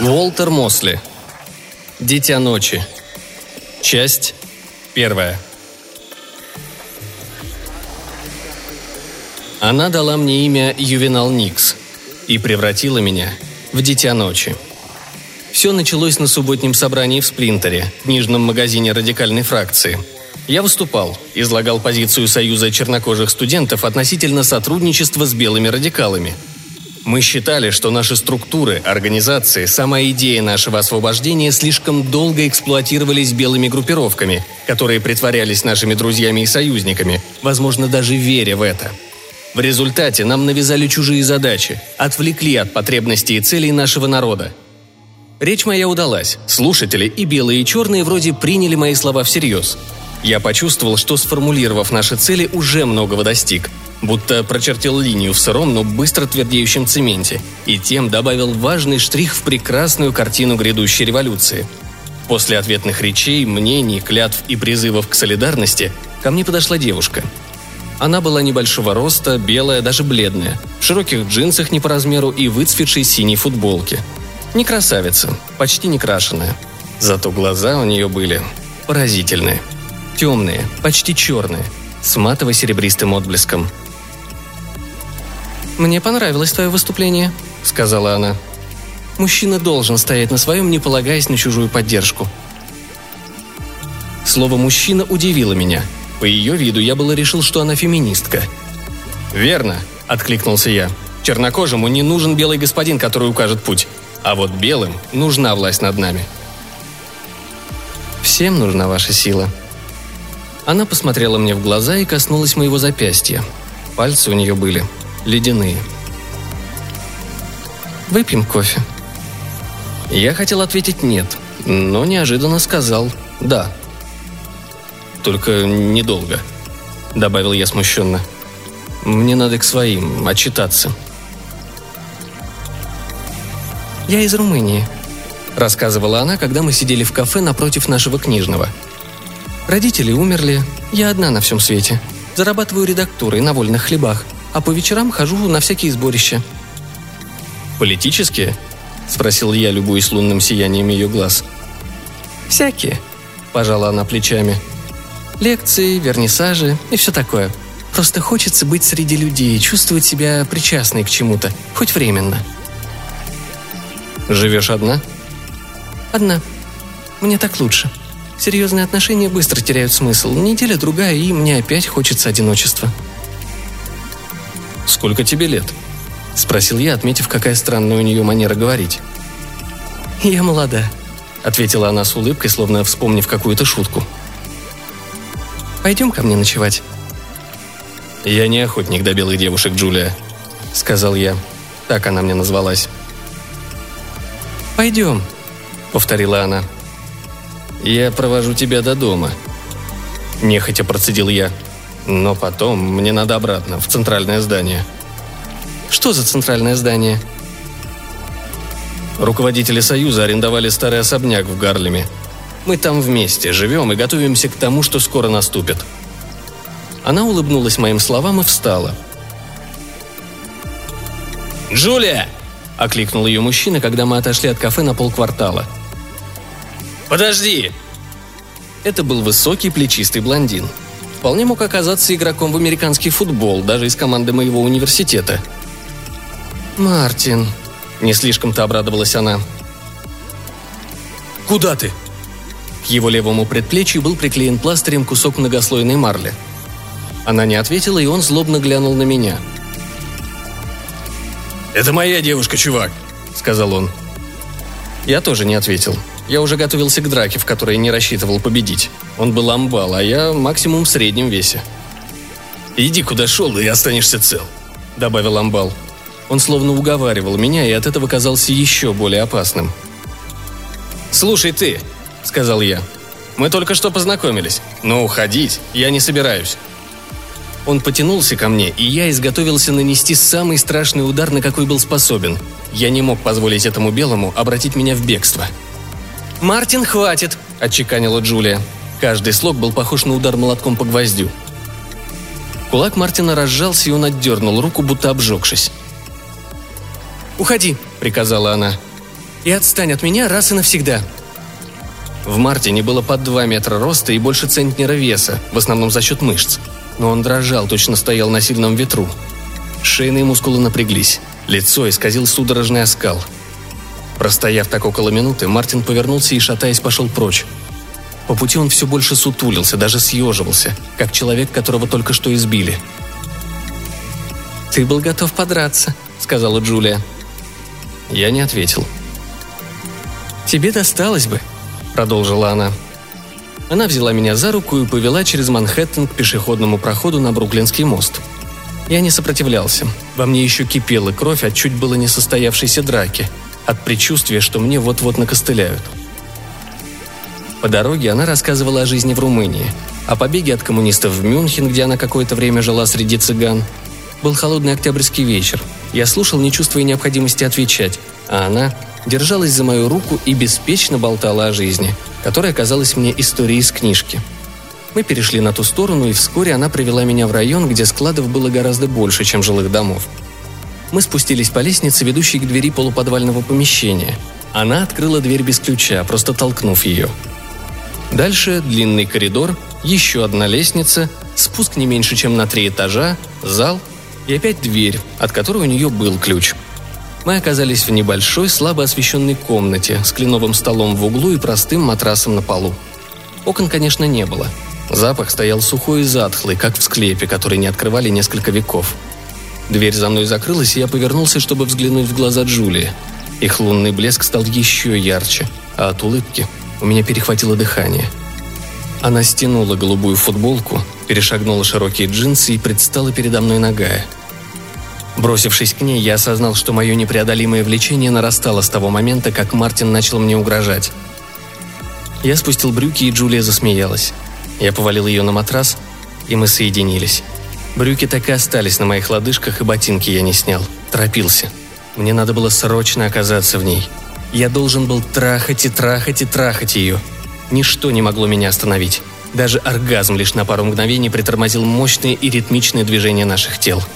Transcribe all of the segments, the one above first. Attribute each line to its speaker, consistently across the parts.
Speaker 1: Уолтер Мосли. Дитя ночи. Часть первая. Она дала мне имя Ювенал Никс и превратила меня в Дитя ночи. Все началось на субботнем собрании в Сплинтере, книжном магазине радикальной фракции. Я выступал, излагал позицию Союза чернокожих студентов относительно сотрудничества с белыми радикалами – мы считали, что наши структуры, организации, сама идея нашего освобождения слишком долго эксплуатировались белыми группировками, которые притворялись нашими друзьями и союзниками, возможно, даже веря в это. В результате нам навязали чужие задачи, отвлекли от потребностей и целей нашего народа. Речь моя удалась. Слушатели, и белые, и черные, вроде приняли мои слова всерьез. Я почувствовал, что, сформулировав наши цели, уже многого достиг – будто прочертил линию в сыром, но быстро твердеющем цементе, и тем добавил важный штрих в прекрасную картину грядущей революции. После ответных речей, мнений, клятв и призывов к солидарности ко мне подошла девушка. Она была небольшого роста, белая, даже бледная, в широких джинсах не по размеру и выцветшей синей футболке. Не красавица, почти не крашеная. Зато глаза у нее были поразительные. Темные, почти черные, с матово-серебристым отблеском –
Speaker 2: «Мне понравилось твое выступление», — сказала она. «Мужчина должен стоять на своем, не полагаясь на чужую поддержку».
Speaker 1: Слово «мужчина» удивило меня. По ее виду я было решил, что она феминистка. «Верно», — откликнулся я. «Чернокожему не нужен белый господин, который укажет путь. А вот белым нужна власть над нами».
Speaker 2: «Всем нужна ваша сила».
Speaker 1: Она посмотрела мне в глаза и коснулась моего запястья. Пальцы у нее были ледяные.
Speaker 2: «Выпьем кофе?»
Speaker 1: Я хотел ответить «нет», но неожиданно сказал «да». «Только недолго», — добавил я смущенно. «Мне надо к своим, отчитаться».
Speaker 2: «Я из Румынии», — рассказывала она, когда мы сидели в кафе напротив нашего книжного. «Родители умерли, я одна на всем свете. Зарабатываю редактурой на вольных хлебах а по вечерам хожу на всякие сборища».
Speaker 1: «Политические?» – спросил я, любуясь лунным сиянием ее глаз.
Speaker 2: «Всякие», – пожала она плечами. «Лекции, вернисажи и все такое. Просто хочется быть среди людей, чувствовать себя причастной к чему-то, хоть временно».
Speaker 1: «Живешь одна?»
Speaker 2: «Одна. Мне так лучше. Серьезные отношения быстро теряют смысл. Неделя-другая, и мне опять хочется одиночества».
Speaker 1: «Сколько тебе лет?» – спросил я, отметив, какая странная у нее манера говорить.
Speaker 2: «Я молода», –
Speaker 1: ответила она с улыбкой, словно вспомнив какую-то шутку.
Speaker 2: «Пойдем ко мне ночевать».
Speaker 1: «Я не охотник до белых девушек, Джулия», – сказал я. Так она мне назвалась.
Speaker 2: «Пойдем», —
Speaker 1: повторила она. «Я провожу тебя до дома», — нехотя процедил я. Но потом мне надо обратно, в центральное здание.
Speaker 2: Что за центральное здание?
Speaker 1: Руководители Союза арендовали старый особняк в Гарлеме. Мы там вместе живем и готовимся к тому, что скоро наступит. Она улыбнулась моим словам и встала. «Джулия!» – окликнул ее мужчина, когда мы отошли от кафе на полквартала. «Подожди!» Это был высокий плечистый блондин – вполне мог оказаться игроком в американский футбол, даже из команды моего университета.
Speaker 2: «Мартин», —
Speaker 1: не слишком-то обрадовалась она. «Куда ты?» К его левому предплечью был приклеен пластырем кусок многослойной марли. Она не ответила, и он злобно глянул на меня. «Это моя девушка, чувак», — сказал он. Я тоже не ответил. Я уже готовился к драке, в которой не рассчитывал победить. Он был амбал, а я максимум в среднем весе. «Иди куда шел, и останешься цел», — добавил амбал. Он словно уговаривал меня, и от этого казался еще более опасным. «Слушай ты», — сказал я, — «мы только что познакомились, но уходить я не собираюсь». Он потянулся ко мне, и я изготовился нанести самый страшный удар, на какой был способен. Я не мог позволить этому белому обратить меня в бегство — «Мартин, хватит!» – отчеканила Джулия. Каждый слог был похож на удар молотком по гвоздю. Кулак Мартина разжался, и он отдернул руку, будто обжегшись. «Уходи!» – приказала она.
Speaker 2: И отстань от меня раз и навсегда!» В Мартине было под 2 метра роста и больше центнера веса, в основном за счет мышц. Но он дрожал, точно стоял на сильном ветру. Шейные мускулы напряглись. Лицо исказил судорожный оскал. Простояв так около минуты, Мартин повернулся и, шатаясь, пошел прочь. По пути он все больше сутулился, даже съеживался, как человек, которого только что избили. «Ты был готов подраться», — сказала Джулия. Я не ответил. «Тебе досталось бы», — продолжила она. Она взяла меня за руку и повела через Манхэттен к пешеходному проходу на Бруклинский мост. Я не сопротивлялся. Во мне еще кипела кровь от чуть было не состоявшейся драки, от предчувствия, что мне вот-вот накостыляют. По дороге она рассказывала о жизни в Румынии, о побеге от коммунистов в Мюнхен, где она какое-то время жила среди цыган. Был холодный октябрьский вечер. Я слушал, не чувствуя необходимости отвечать, а она держалась за мою руку и беспечно болтала о жизни, которая казалась мне историей из книжки. Мы перешли на ту сторону, и вскоре она привела меня в район, где складов было гораздо больше, чем жилых домов. Мы спустились по лестнице, ведущей к двери полуподвального помещения. Она открыла дверь без ключа, просто толкнув ее. Дальше длинный коридор, еще одна лестница, спуск не меньше, чем на три этажа, зал и опять дверь, от которой у нее был ключ – мы оказались в небольшой, слабо освещенной комнате с кленовым столом в углу и простым матрасом на полу. Окон, конечно, не было. Запах стоял сухой и затхлый, как в склепе, который не открывали несколько веков. Дверь за мной закрылась, и я повернулся, чтобы взглянуть в глаза Джулии. Их лунный блеск стал еще ярче, а от улыбки у меня перехватило дыхание. Она стянула голубую футболку, перешагнула широкие джинсы и предстала передо мной ногая – Бросившись к ней, я осознал, что мое непреодолимое влечение нарастало с того момента, как Мартин начал мне угрожать. Я спустил брюки, и Джулия засмеялась. Я повалил ее на матрас, и мы соединились. Брюки так и остались на моих лодыжках, и ботинки я не снял. Торопился. Мне надо было срочно оказаться в ней. Я должен был трахать и трахать и трахать ее. Ничто не могло меня остановить. Даже оргазм лишь на пару мгновений притормозил мощные и ритмичные движения наших тел –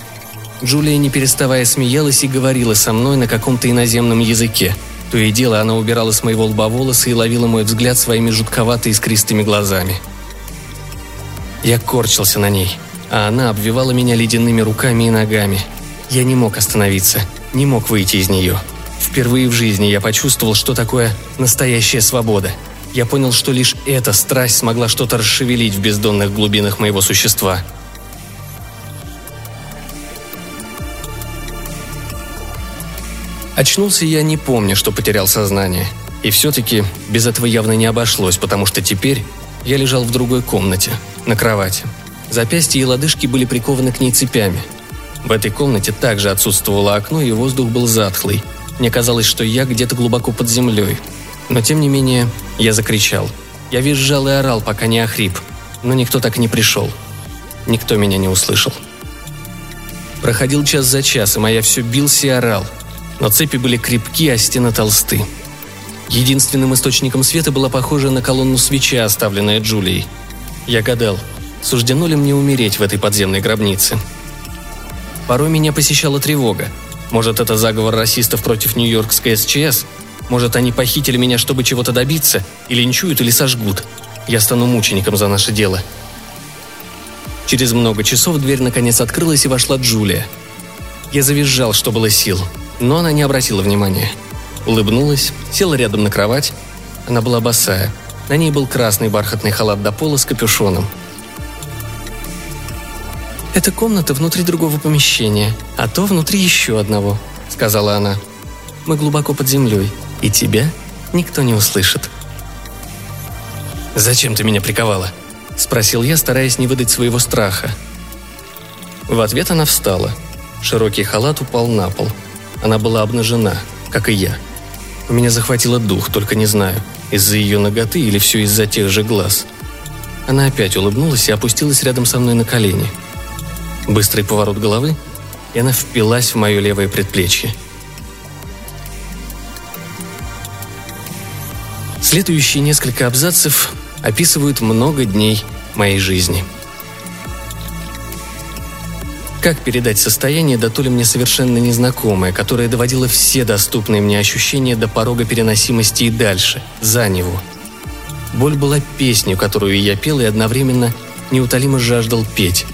Speaker 2: Джулия, не переставая, смеялась и говорила со мной на каком-то иноземном языке. То и дело она убирала с моего лба волосы и ловила мой взгляд своими жутковато искристыми глазами. Я корчился на ней, а она обвивала меня ледяными руками и ногами. Я не мог остановиться, не мог выйти из нее. Впервые в жизни я почувствовал, что такое настоящая свобода. Я понял, что лишь эта страсть смогла что-то расшевелить в бездонных глубинах моего существа – Очнулся я не помню, что потерял сознание. И все-таки без этого явно не обошлось, потому что теперь я лежал в другой комнате, на кровати. Запястья и лодыжки были прикованы к ней цепями. В этой комнате также отсутствовало окно, и воздух был затхлый. Мне казалось, что я где-то глубоко под землей. Но тем не менее, я закричал. Я визжал и орал, пока не охрип. Но никто так и не пришел. Никто меня не услышал. Проходил час за часом, а я все бился и орал – но цепи были крепки, а стены толсты. Единственным источником света была похожая на колонну свеча, оставленная Джулией. Я гадал, суждено ли мне умереть в этой подземной гробнице. Порой меня посещала тревога. Может, это заговор расистов против Нью-Йоркской СЧС? Может, они похитили меня, чтобы чего-то добиться? Или линчуют, или сожгут? Я стану мучеником за наше дело. Через много часов дверь наконец открылась и вошла Джулия. Я завизжал, что было сил – но она не обратила внимания. Улыбнулась, села рядом на кровать. Она была босая. На ней был красный бархатный халат до пола с капюшоном. «Это комната внутри другого помещения, а то внутри еще одного», — сказала она. «Мы глубоко под землей, и тебя никто не услышит». «Зачем ты меня приковала?» — спросил я, стараясь не выдать своего страха. В ответ она встала. Широкий халат упал на пол — она была обнажена, как и я. У меня захватило дух, только не знаю, из-за ее ноготы или все из-за тех же глаз. Она опять улыбнулась и опустилась рядом со мной на колени. Быстрый поворот головы, и она впилась в мое левое предплечье. Следующие несколько абзацев описывают много дней моей жизни –
Speaker 1: Как передать состояние, да то ли мне совершенно незнакомое, которое доводило все доступные мне ощущения до порога переносимости и дальше, за него. Боль была песнью, которую я пел и одновременно неутолимо жаждал петь.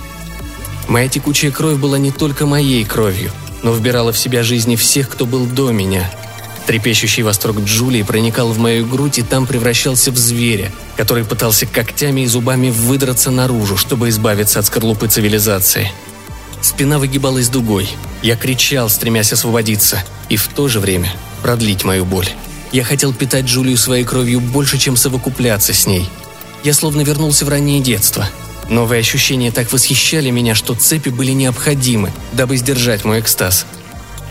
Speaker 1: Моя текучая кровь была не только моей кровью, но вбирала в себя жизни всех, кто был до меня. Трепещущий восторг Джулии проникал в мою грудь и там превращался в зверя, который пытался когтями и зубами выдраться наружу, чтобы избавиться от скорлупы цивилизации. Спина выгибалась дугой. Я кричал, стремясь освободиться, и в то же время продлить мою боль. Я хотел питать Джулию своей кровью больше, чем совокупляться с ней. Я словно вернулся в раннее детство – Новые ощущения так восхищали меня, что цепи были необходимы, дабы сдержать мой экстаз.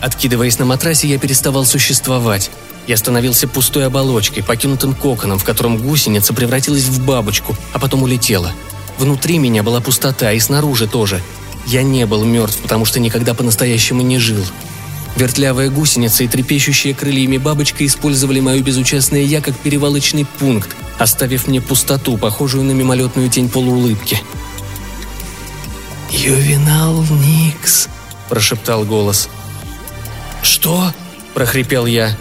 Speaker 1: Откидываясь на матрасе, я переставал существовать. Я становился пустой оболочкой, покинутым коконом, в котором гусеница превратилась в бабочку, а потом улетела. Внутри меня была пустота, и снаружи тоже. Я не был мертв, потому что никогда по-настоящему не жил. Вертлявая гусеница и трепещущая крыльями бабочка использовали мою безучастное «я» как перевалочный пункт, оставив мне пустоту, похожую на мимолетную тень полуулыбки.
Speaker 2: «Ювенал Никс», – прошептал голос.
Speaker 1: «Что?» – прохрипел я.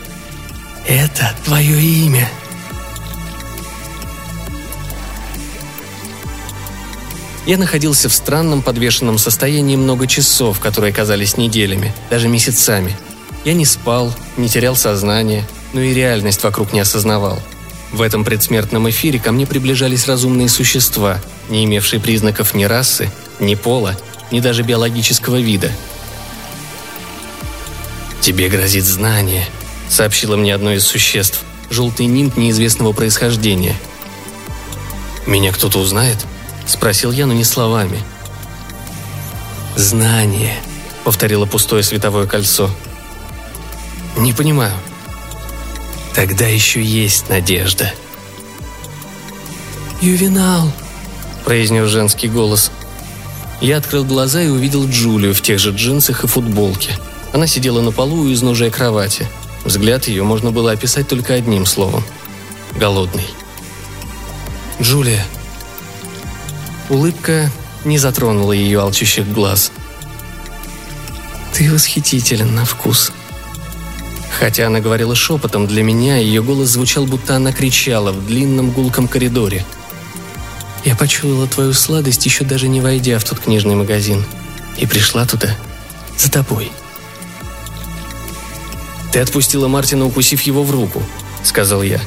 Speaker 2: «Это твое имя»,
Speaker 1: Я находился в странном подвешенном состоянии много часов, которые казались неделями, даже месяцами. Я не спал, не терял сознание, но и реальность вокруг не осознавал. В этом предсмертном эфире ко мне приближались разумные существа, не имевшие признаков ни расы, ни пола, ни даже биологического вида. «Тебе грозит знание», — сообщило мне одно из существ, желтый нимб неизвестного происхождения. «Меня кто-то узнает?» — спросил я, но не словами.
Speaker 2: «Знание», —
Speaker 1: повторило пустое световое кольцо. «Не понимаю»,
Speaker 2: Тогда еще есть надежда. «Ювенал!» – произнес женский голос.
Speaker 1: Я открыл глаза и увидел Джулию в тех же джинсах и футболке. Она сидела на полу у изножия кровати. Взгляд ее можно было описать только одним словом – голодный. «Джулия!» Улыбка не затронула ее алчущих глаз.
Speaker 2: «Ты восхитителен на вкус»,
Speaker 1: Хотя она говорила шепотом, для меня ее голос звучал, будто она кричала в длинном гулком коридоре.
Speaker 2: «Я почуяла твою сладость, еще даже не войдя в тот книжный магазин, и пришла туда за тобой».
Speaker 1: «Ты отпустила Мартина, укусив его в руку», — сказал я.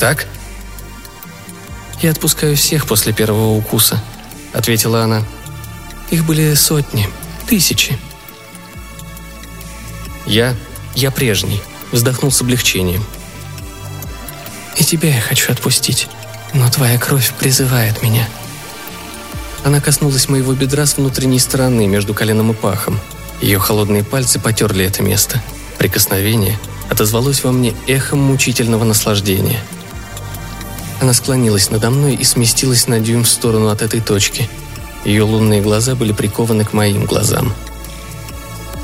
Speaker 1: «Так?»
Speaker 2: «Я отпускаю всех после первого укуса», — ответила она. «Их были сотни, тысячи».
Speaker 1: Я я прежний. Вздохнул с облегчением.
Speaker 2: И тебя я хочу отпустить, но твоя кровь призывает меня.
Speaker 1: Она коснулась моего бедра с внутренней стороны, между коленом и пахом. Ее холодные пальцы потерли это место. Прикосновение отозвалось во мне эхом мучительного наслаждения. Она склонилась надо мной и сместилась на дюйм в сторону от этой точки. Ее лунные глаза были прикованы к моим глазам.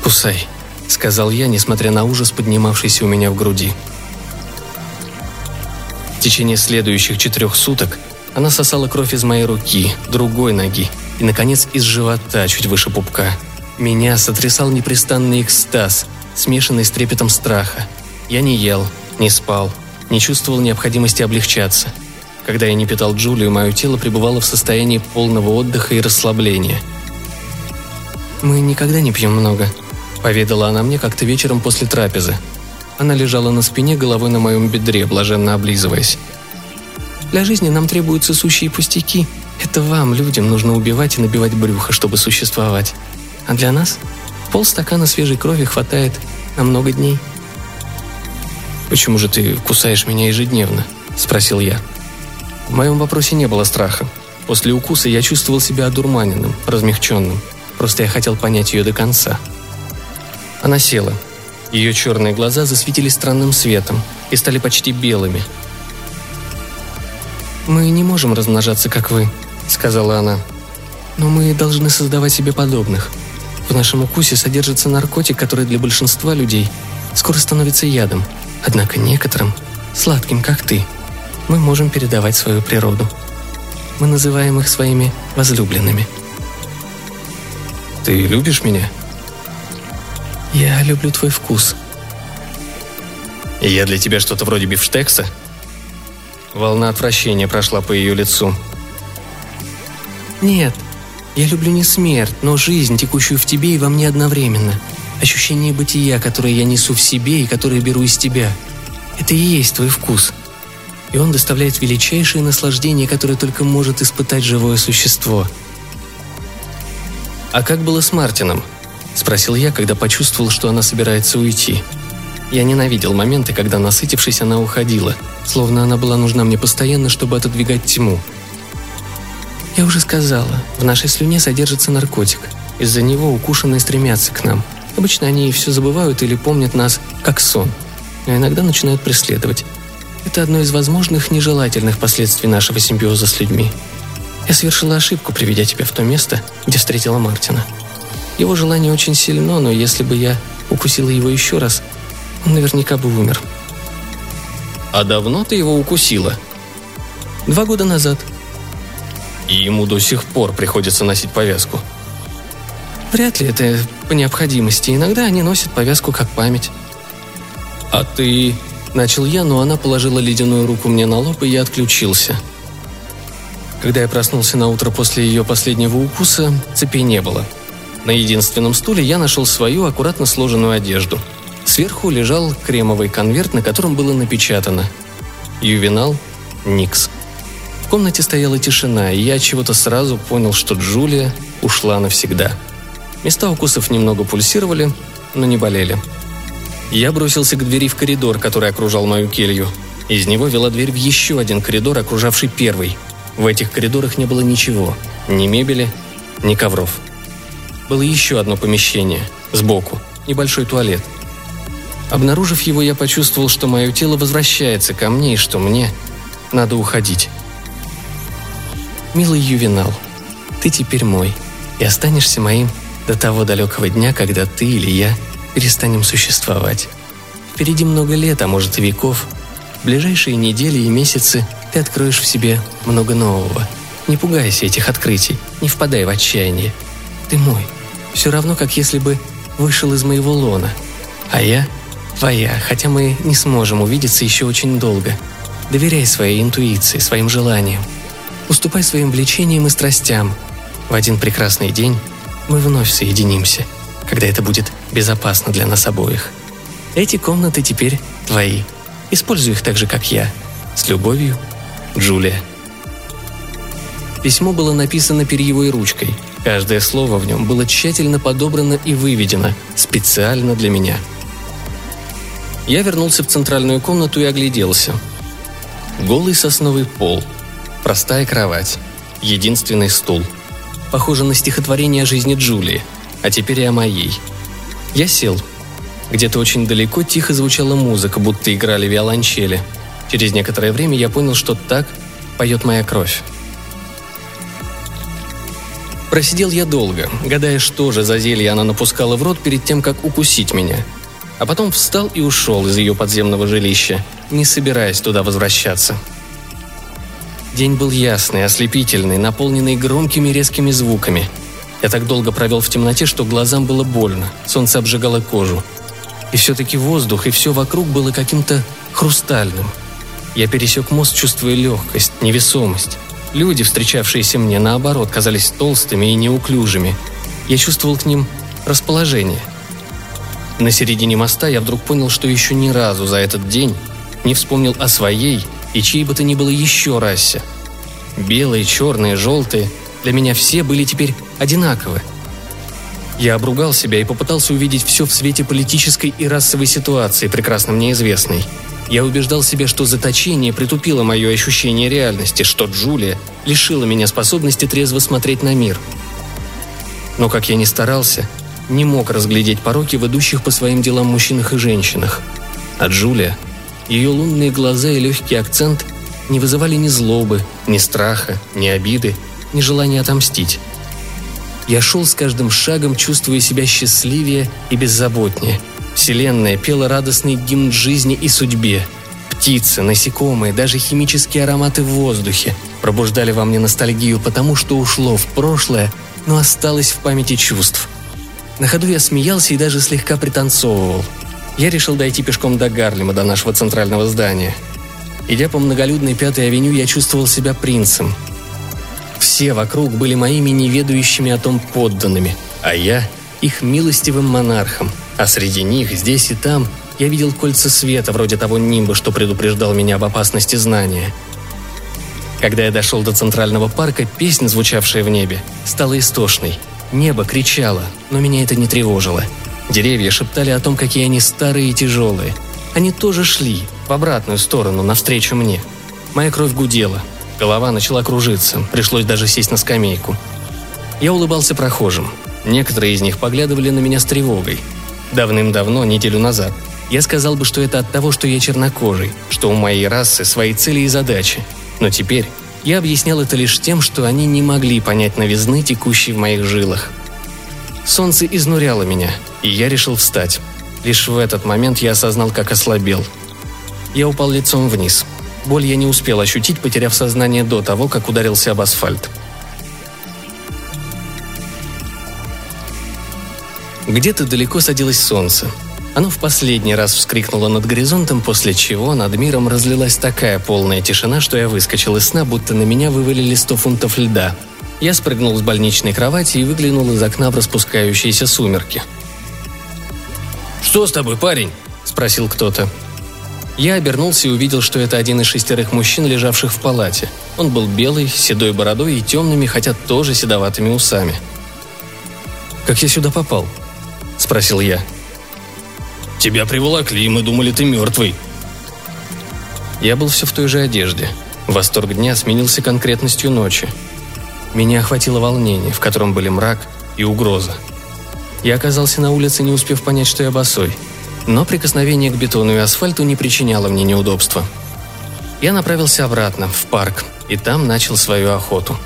Speaker 1: «Кусай», — сказал я, несмотря на ужас, поднимавшийся у меня в груди. В течение следующих четырех суток она сосала кровь из моей руки, другой ноги и, наконец, из живота, чуть выше пупка. Меня сотрясал непрестанный экстаз, смешанный с трепетом страха. Я не ел, не спал, не чувствовал необходимости облегчаться. Когда я не питал Джулию, мое тело пребывало в состоянии полного отдыха и расслабления.
Speaker 2: «Мы никогда не пьем много», –
Speaker 1: поведала она мне как-то вечером после трапезы. Она лежала на спине, головой на моем бедре, блаженно облизываясь.
Speaker 2: «Для жизни нам требуются сущие пустяки. Это вам, людям, нужно убивать и набивать брюхо, чтобы существовать. А для нас полстакана свежей крови хватает на много дней».
Speaker 1: «Почему же ты кусаешь меня ежедневно?» – спросил я. В моем вопросе не было страха. После укуса я чувствовал себя одурманенным, размягченным. Просто я хотел понять ее до конца – она села. Ее черные глаза засветились странным светом и стали почти белыми.
Speaker 2: «Мы не можем размножаться, как вы», — сказала она. «Но мы должны создавать себе подобных. В нашем укусе содержится наркотик, который для большинства людей скоро становится ядом. Однако некоторым, сладким, как ты, мы можем передавать свою природу. Мы называем их своими возлюбленными».
Speaker 1: Ты любишь меня?
Speaker 2: Я люблю твой вкус.
Speaker 1: Я для тебя что-то вроде бифштекса? Волна отвращения прошла по ее лицу.
Speaker 2: Нет, я люблю не смерть, но жизнь, текущую в тебе и во мне одновременно. Ощущение бытия, которое я несу в себе и которое беру из тебя. Это и есть твой вкус. И он доставляет величайшее наслаждение, которое только может испытать живое существо.
Speaker 1: «А как было с Мартином?» – спросил я, когда почувствовал, что она собирается уйти. Я ненавидел моменты, когда, насытившись, она уходила, словно она была нужна мне постоянно, чтобы отодвигать тьму –
Speaker 2: я уже сказала, в нашей слюне содержится наркотик. Из-за него укушенные стремятся к нам. Обычно они все забывают или помнят нас как сон, но иногда начинают преследовать. Это одно из возможных нежелательных последствий нашего симбиоза с людьми. Я совершила ошибку, приведя тебя в то место, где встретила Мартина. Его желание очень сильно, но если бы я укусила его еще раз, он наверняка бы умер.
Speaker 1: «А давно ты его укусила?»
Speaker 2: «Два года назад»,
Speaker 1: и ему до сих пор приходится носить повязку.
Speaker 2: Вряд ли это по необходимости. Иногда они носят повязку как память.
Speaker 1: А ты... Начал я, но она положила ледяную руку мне на лоб, и я отключился. Когда я проснулся на утро после ее последнего укуса, цепи не было. На единственном стуле я нашел свою аккуратно сложенную одежду. Сверху лежал кремовый конверт, на котором было напечатано «Ювенал Никс». В комнате стояла тишина, и я чего-то сразу понял, что Джулия ушла навсегда. Места укусов немного пульсировали, но не болели. Я бросился к двери в коридор, который окружал мою келью. Из него вела дверь в еще один коридор, окружавший первый. В этих коридорах не было ничего. Ни мебели, ни ковров. Было еще одно помещение, сбоку, небольшой туалет. Обнаружив его, я почувствовал, что мое тело возвращается ко мне и что мне надо уходить.
Speaker 2: Милый Ювенал, ты теперь мой и останешься моим до того далекого дня, когда ты или я перестанем существовать. Впереди много лет, а может и веков. В ближайшие недели и месяцы ты откроешь в себе много нового. Не пугайся этих открытий, не впадай в отчаяние. Ты мой. Все равно, как если бы вышел из моего лона. А я твоя, хотя мы не сможем увидеться еще очень долго. Доверяй своей интуиции, своим желаниям – Уступай своим влечениям и страстям. В один прекрасный день мы вновь соединимся, когда это будет безопасно для нас обоих. Эти комнаты теперь твои. Используй их так же, как я. С любовью, Джулия.
Speaker 1: Письмо было написано перьевой ручкой. Каждое слово в нем было тщательно подобрано и выведено, специально для меня. Я вернулся в центральную комнату и огляделся. Голый сосновый пол – Простая кровать. Единственный стул. Похоже на стихотворение о жизни Джулии, а теперь и о моей. Я сел. Где-то очень далеко тихо звучала музыка, будто играли виолончели. Через некоторое время я понял, что так поет моя кровь. Просидел я долго, гадая, что же за зелье она напускала в рот перед тем, как укусить меня. А потом встал и ушел из ее подземного жилища, не собираясь туда возвращаться. День был ясный, ослепительный, наполненный громкими резкими звуками. Я так долго провел в темноте, что глазам было больно, солнце обжигало кожу. И все-таки воздух и все вокруг было каким-то хрустальным. Я пересек мост, чувствуя легкость, невесомость. Люди, встречавшиеся мне, наоборот, казались толстыми и неуклюжими. Я чувствовал к ним расположение. На середине моста я вдруг понял, что еще ни разу за этот день не вспомнил о своей и чьей бы то ни было еще расе. Белые, черные, желтые, для меня все были теперь одинаковы. Я обругал себя и попытался увидеть все в свете политической и расовой ситуации, прекрасно мне известной. Я убеждал себя, что заточение притупило мое ощущение реальности, что Джулия лишила меня способности трезво смотреть на мир. Но, как я ни старался, не мог разглядеть пороки в идущих по своим делам мужчинах и женщинах. А Джулия ее лунные глаза и легкий акцент не вызывали ни злобы, ни страха, ни обиды, ни желания отомстить. Я шел с каждым шагом, чувствуя себя счастливее и беззаботнее. Вселенная пела радостный гимн жизни и судьбе. Птицы, насекомые, даже химические ароматы в воздухе пробуждали во мне ностальгию потому, что ушло в прошлое
Speaker 2: но осталось в памяти чувств. На ходу я смеялся и даже слегка пританцовывал. Я решил дойти пешком до Гарлема, до нашего центрального здания. Идя по многолюдной Пятой авеню, я чувствовал себя принцем. Все вокруг были моими неведающими о том подданными, а я – их милостивым монархом. А среди них, здесь и там, я видел кольца света, вроде того нимба, что предупреждал меня об опасности знания. Когда я дошел до Центрального парка, песня, звучавшая в небе, стала истошной. Небо кричало, но меня это не тревожило. Деревья шептали о том, какие они старые и тяжелые. Они тоже шли, в обратную сторону, навстречу мне. Моя кровь гудела. Голова начала кружиться, пришлось даже сесть на скамейку. Я улыбался прохожим. Некоторые из них поглядывали на меня с тревогой. Давным-давно, неделю назад, я сказал бы, что это от того, что я чернокожий, что у моей расы свои цели и задачи. Но теперь я объяснял это лишь тем, что они не могли понять новизны, текущей в моих жилах. Солнце изнуряло меня, и я решил встать. Лишь в этот момент я осознал, как ослабел. Я упал лицом вниз. Боль я не успел ощутить, потеряв сознание до того, как ударился об асфальт. Где-то далеко садилось солнце. Оно в последний раз вскрикнуло над горизонтом, после чего над миром разлилась такая полная тишина, что я выскочил из сна, будто на меня вывалили сто фунтов льда. Я спрыгнул с больничной кровати и выглянул из окна в распускающиеся сумерки.
Speaker 1: «Что с тобой, парень?» – спросил кто-то.
Speaker 2: Я обернулся и увидел, что это один из шестерых мужчин, лежавших в палате. Он был белый, с седой бородой и темными, хотя тоже седоватыми усами. «Как я сюда попал?» – спросил я.
Speaker 1: Тебя приволокли, и мы думали, ты мертвый».
Speaker 2: Я был все в той же одежде. Восторг дня сменился конкретностью ночи. Меня охватило волнение, в котором были мрак и угроза. Я оказался на улице, не успев понять, что я босой. Но прикосновение к бетону и асфальту не причиняло мне неудобства. Я направился обратно, в парк, и там начал свою охоту.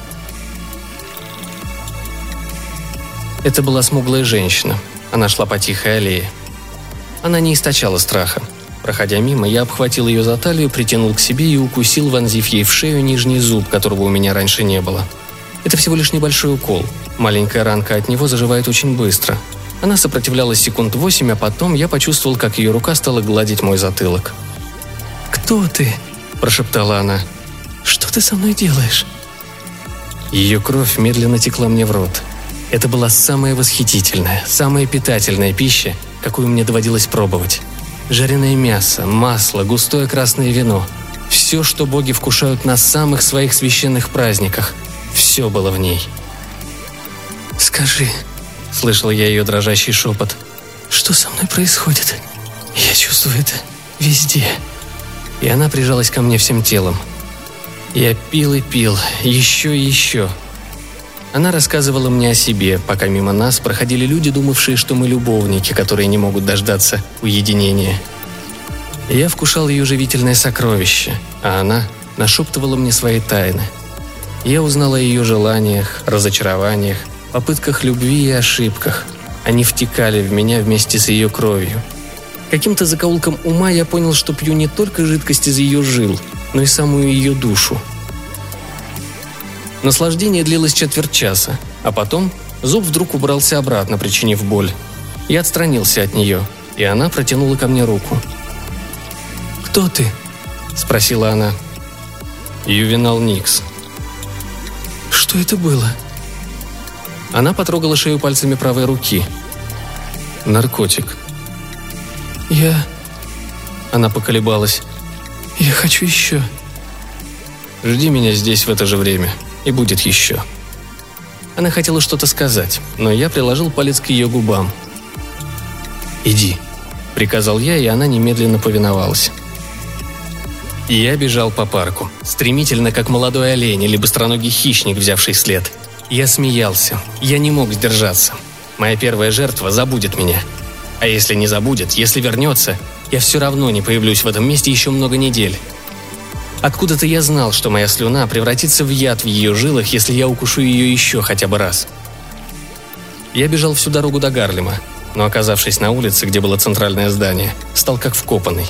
Speaker 2: Это была смуглая женщина. Она шла по тихой аллее. Она не источала страха. Проходя мимо, я обхватил ее за талию, притянул к себе и укусил, вонзив ей в шею нижний зуб, которого у меня раньше не было. Это всего лишь небольшой укол. Маленькая ранка от него заживает очень быстро. Она сопротивлялась секунд восемь, а потом я почувствовал, как ее рука стала гладить мой затылок. «Кто ты?» – прошептала она. «Что ты со мной делаешь?» Ее кровь медленно текла мне в рот. Это была самая восхитительная, самая питательная пища, какую мне доводилось пробовать. Жареное мясо, масло, густое красное вино. Все, что боги вкушают на самых своих священных праздниках. Все было в ней. «Скажи», — слышал я ее дрожащий шепот, — «что со мной происходит? Я чувствую это везде». И она прижалась ко мне всем телом. Я пил и пил, еще и еще — она рассказывала мне о себе, пока мимо нас проходили люди, думавшие, что мы любовники, которые не могут дождаться уединения. Я вкушал ее живительное сокровище, а она нашептывала мне свои тайны. Я узнал о ее желаниях, разочарованиях, попытках любви и ошибках. Они втекали в меня вместе с ее кровью. Каким-то закоулком ума я понял, что пью не только жидкость из ее жил, но и самую ее душу – Наслаждение длилось четверть часа, а потом зуб вдруг убрался обратно, причинив боль. Я отстранился от нее, и она протянула ко мне руку. «Кто ты?» – спросила она.
Speaker 1: «Ювенал Никс».
Speaker 2: «Что это было?» Она потрогала шею пальцами правой руки.
Speaker 1: «Наркотик».
Speaker 2: «Я...» Она поколебалась. «Я хочу еще».
Speaker 1: «Жди меня здесь в это же время», и будет еще».
Speaker 2: Она хотела что-то сказать, но я приложил палец к ее губам. «Иди», — приказал я, и она немедленно повиновалась. Я бежал по парку, стремительно, как молодой олень или быстроногий хищник, взявший след. Я смеялся, я не мог сдержаться. Моя первая жертва забудет меня. А если не забудет, если вернется, я все равно не появлюсь в этом месте еще много недель. Откуда-то я знал, что моя слюна превратится в яд в ее жилах, если я укушу ее еще хотя бы раз. Я бежал всю дорогу до Гарлема, но оказавшись на улице, где было центральное здание, стал как вкопанный.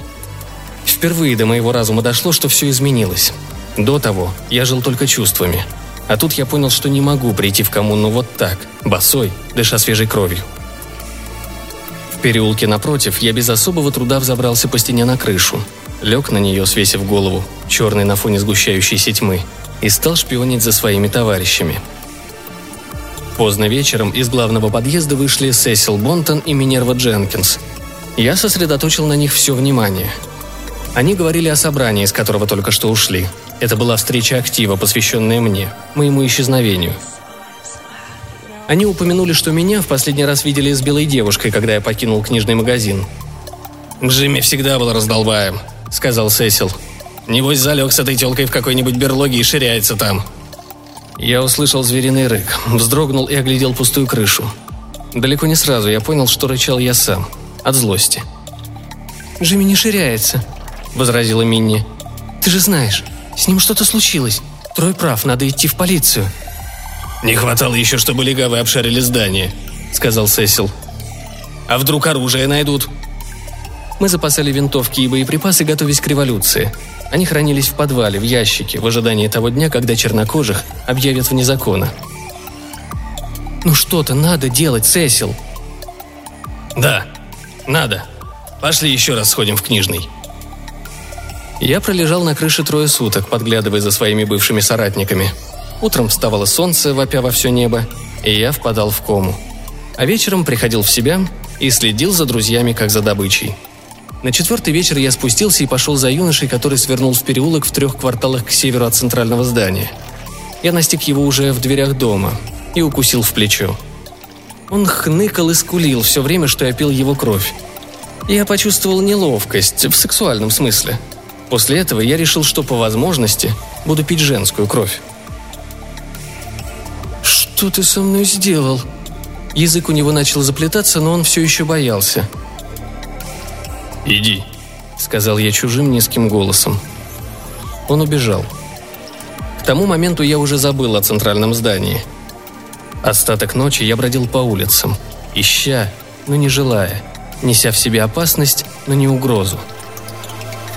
Speaker 2: Впервые до моего разума дошло, что все изменилось. До того я жил только чувствами.
Speaker 1: А тут я понял, что не могу прийти в коммуну вот так, босой, дыша свежей кровью. В переулке напротив я без особого труда взобрался по стене на крышу, лег на нее, свесив голову, черный на фоне сгущающейся тьмы, и стал шпионить за своими товарищами. Поздно вечером из главного подъезда вышли Сесил Бонтон и Минерва Дженкинс. Я сосредоточил на них все внимание. Они говорили о собрании, из которого только что ушли. Это была встреча актива, посвященная мне, моему исчезновению. Они упомянули, что меня в последний раз видели с белой девушкой, когда я покинул книжный магазин. «Джимми всегда был раздолбаем», — сказал Сесил. «Небось залег с этой телкой в какой-нибудь берлоге и ширяется там». Я услышал звериный рык, вздрогнул и оглядел пустую крышу. Далеко не сразу я понял, что рычал я сам, от злости.
Speaker 2: «Джимми не ширяется», — возразила Минни. «Ты же знаешь, с ним что-то случилось. Трой прав, надо идти в полицию».
Speaker 1: «Не хватало еще, чтобы легавы обшарили здание», — сказал Сесил. «А вдруг оружие найдут?» Мы запасали винтовки и боеприпасы, готовясь к революции. Они хранились в подвале, в ящике, в ожидании того дня, когда чернокожих объявят вне закона.
Speaker 2: «Ну что-то надо делать, Сесил!»
Speaker 1: «Да, надо. Пошли еще раз сходим в книжный».
Speaker 2: Я пролежал на крыше трое суток, подглядывая за своими бывшими соратниками. Утром вставало солнце, вопя во все небо, и я впадал в кому. А вечером приходил в себя и следил за друзьями, как за добычей. На четвертый вечер я спустился и пошел за юношей, который свернул в переулок в трех кварталах к северу от центрального здания. Я настиг его уже в дверях дома и укусил в плечо. Он хныкал и скулил все время, что я пил его кровь. Я почувствовал неловкость, в сексуальном смысле – После этого я решил, что по возможности буду пить женскую кровь. «Что ты со мной сделал?» Язык у него начал заплетаться, но он все еще боялся.
Speaker 1: «Иди», —
Speaker 2: сказал я чужим низким голосом. Он убежал. К тому моменту я уже забыл о центральном здании. Остаток ночи я бродил по улицам, ища, но не желая, неся в себе опасность, но не угрозу —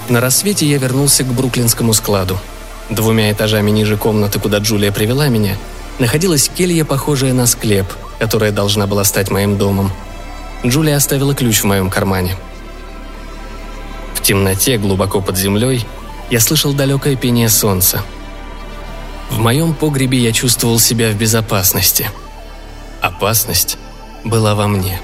Speaker 2: на рассвете я вернулся к бруклинскому складу. Двумя этажами ниже комнаты, куда Джулия привела меня, находилась келья, похожая на склеп, которая должна была стать моим домом. Джулия оставила ключ в моем кармане. Темноте, глубоко под землей, я слышал далекое пение солнца. В моем погребе я чувствовал себя в безопасности. Опасность была во мне.